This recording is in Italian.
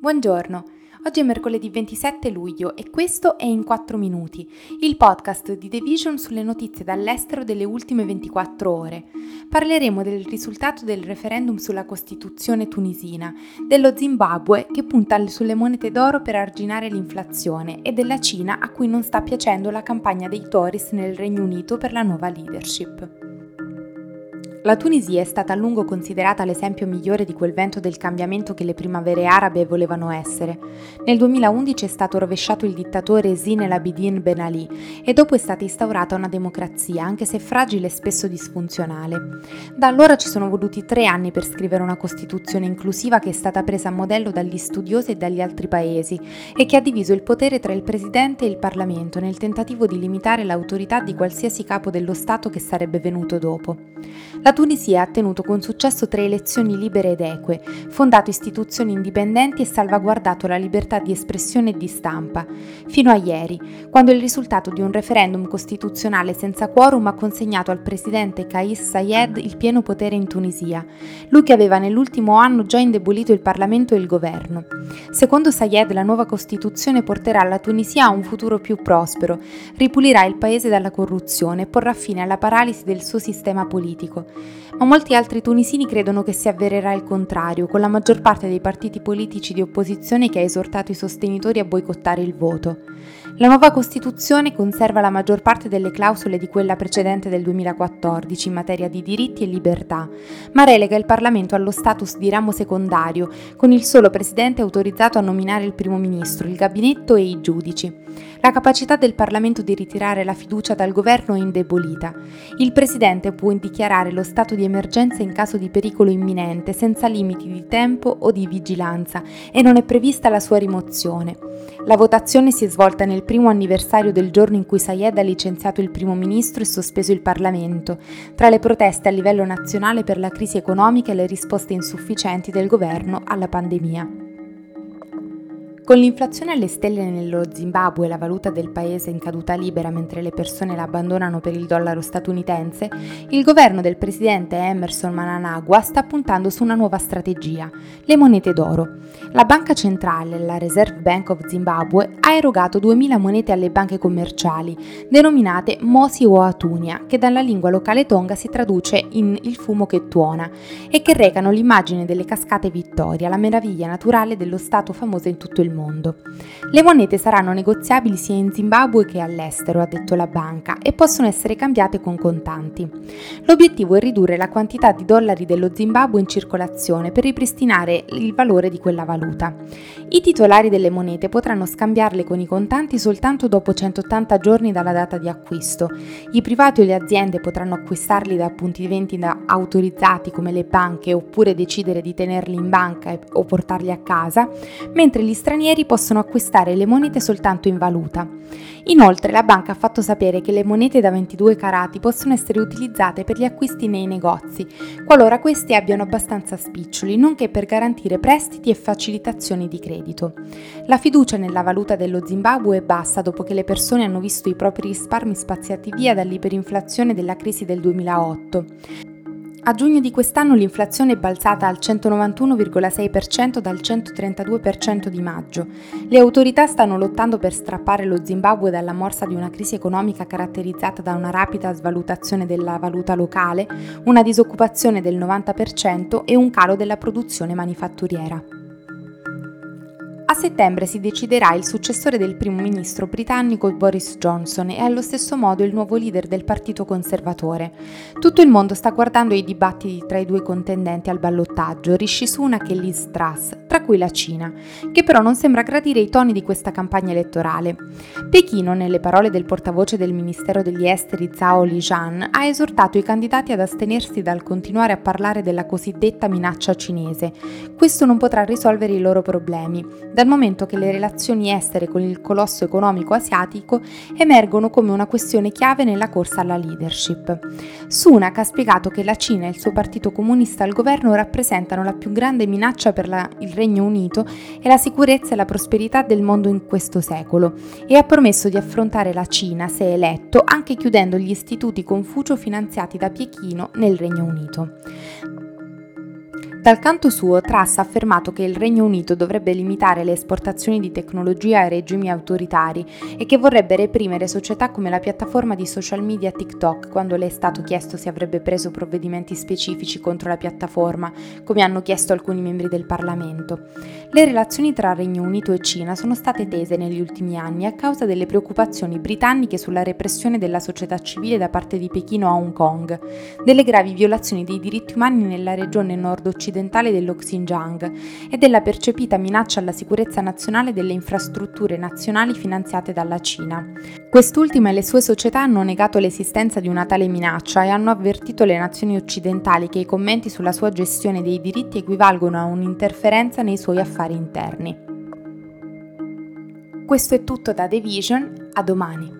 Buongiorno, oggi è mercoledì 27 luglio e questo è In 4 Minuti, il podcast di The Vision sulle notizie dall'estero delle ultime 24 ore. Parleremo del risultato del referendum sulla Costituzione tunisina, dello Zimbabwe che punta sulle monete d'oro per arginare l'inflazione e della Cina a cui non sta piacendo la campagna dei Tories nel Regno Unito per la nuova leadership. La Tunisia è stata a lungo considerata l'esempio migliore di quel vento del cambiamento che le primavere arabe volevano essere. Nel 2011 è stato rovesciato il dittatore Zine El Abidine Ben Ali e dopo è stata instaurata una democrazia, anche se fragile e spesso disfunzionale. Da allora ci sono voluti tre anni per scrivere una Costituzione inclusiva che è stata presa a modello dagli studiosi e dagli altri paesi e che ha diviso il potere tra il Presidente e il Parlamento nel tentativo di limitare l'autorità di qualsiasi capo dello Stato che sarebbe venuto dopo. La Tunisia ha tenuto con successo tre elezioni libere ed eque, fondato istituzioni indipendenti e salvaguardato la libertà di espressione e di stampa, fino a ieri, quando il risultato di un referendum costituzionale senza quorum ha consegnato al presidente Kais Sayed il pieno potere in Tunisia, lui che aveva nell'ultimo anno già indebolito il Parlamento e il governo. Secondo Sayed la nuova Costituzione porterà la Tunisia a un futuro più prospero, ripulirà il paese dalla corruzione e porrà fine alla paralisi del suo sistema politico ma molti altri tunisini credono che si avvererà il contrario, con la maggior parte dei partiti politici di opposizione che ha esortato i sostenitori a boicottare il voto. La nuova Costituzione conserva la maggior parte delle clausole di quella precedente del 2014 in materia di diritti e libertà, ma relega il Parlamento allo status di ramo secondario, con il solo Presidente autorizzato a nominare il Primo Ministro, il Gabinetto e i giudici. La capacità del Parlamento di ritirare la fiducia dal governo è indebolita. Il Presidente può dichiarare lo stato di emergenza in caso di pericolo imminente, senza limiti di tempo o di vigilanza, e non è prevista la sua rimozione. La votazione si è svolta nel primo anniversario del giorno in cui Sayed ha licenziato il primo ministro e sospeso il Parlamento, tra le proteste a livello nazionale per la crisi economica e le risposte insufficienti del governo alla pandemia. Con l'inflazione alle stelle nello Zimbabwe, la valuta del paese in caduta libera mentre le persone la abbandonano per il dollaro statunitense, il governo del presidente Emerson Mananagua sta puntando su una nuova strategia, le monete d'oro. La banca centrale, la Reserve Bank of Zimbabwe, ha erogato 2000 monete alle banche commerciali, denominate Mosi o Atunia, che dalla lingua locale tonga si traduce in il fumo che tuona, e che recano l'immagine delle cascate Vittoria, la meraviglia naturale dello stato famoso in tutto il mondo mondo. Le monete saranno negoziabili sia in Zimbabwe che all'estero, ha detto la banca, e possono essere cambiate con contanti. L'obiettivo è ridurre la quantità di dollari dello Zimbabwe in circolazione per ripristinare il valore di quella valuta. I titolari delle monete potranno scambiarle con i contanti soltanto dopo 180 giorni dalla data di acquisto. I privati o le aziende potranno acquistarli da punti di vendita autorizzati come le banche oppure decidere di tenerli in banca o portarli a casa, mentre gli stranieri stranieri possono acquistare le monete soltanto in valuta. Inoltre la banca ha fatto sapere che le monete da 22 carati possono essere utilizzate per gli acquisti nei negozi, qualora questi abbiano abbastanza spiccioli, nonché per garantire prestiti e facilitazioni di credito. La fiducia nella valuta dello Zimbabwe è bassa dopo che le persone hanno visto i propri risparmi spaziati via dall'iperinflazione della crisi del 2008. A giugno di quest'anno l'inflazione è balzata al 191,6% dal 132% di maggio. Le autorità stanno lottando per strappare lo Zimbabwe dalla morsa di una crisi economica caratterizzata da una rapida svalutazione della valuta locale, una disoccupazione del 90% e un calo della produzione manifatturiera. A settembre si deciderà il successore del primo ministro britannico Boris Johnson e allo stesso modo il nuovo leader del partito conservatore. Tutto il mondo sta guardando i dibattiti tra i due contendenti al ballottaggio, Rishi Sunak e Liz Truss, tra cui la Cina, che però non sembra gradire i toni di questa campagna elettorale. Pechino, nelle parole del portavoce del Ministero degli Esteri Zhao Lijian, ha esortato i candidati ad astenersi dal continuare a parlare della cosiddetta minaccia cinese. Questo non potrà risolvere i loro problemi dal momento che le relazioni estere con il colosso economico asiatico emergono come una questione chiave nella corsa alla leadership. Sunak ha spiegato che la Cina e il suo partito comunista al governo rappresentano la più grande minaccia per la, il Regno Unito e la sicurezza e la prosperità del mondo in questo secolo e ha promesso di affrontare la Cina, se eletto, anche chiudendo gli istituti Confucio finanziati da Pechino nel Regno Unito. Dal canto suo, Truss ha affermato che il Regno Unito dovrebbe limitare le esportazioni di tecnologia ai regimi autoritari e che vorrebbe reprimere società come la piattaforma di social media TikTok quando le è stato chiesto se avrebbe preso provvedimenti specifici contro la piattaforma, come hanno chiesto alcuni membri del Parlamento. Le relazioni tra Regno Unito e Cina sono state tese negli ultimi anni a causa delle preoccupazioni britanniche sulla repressione della società civile da parte di Pechino a Hong Kong, delle gravi violazioni dei diritti umani nella regione nord-occidentale occidentale dello Xinjiang e della percepita minaccia alla sicurezza nazionale delle infrastrutture nazionali finanziate dalla Cina. Quest'ultima e le sue società hanno negato l'esistenza di una tale minaccia e hanno avvertito le nazioni occidentali che i commenti sulla sua gestione dei diritti equivalgono a un'interferenza nei suoi affari interni. Questo è tutto da The Vision, a domani.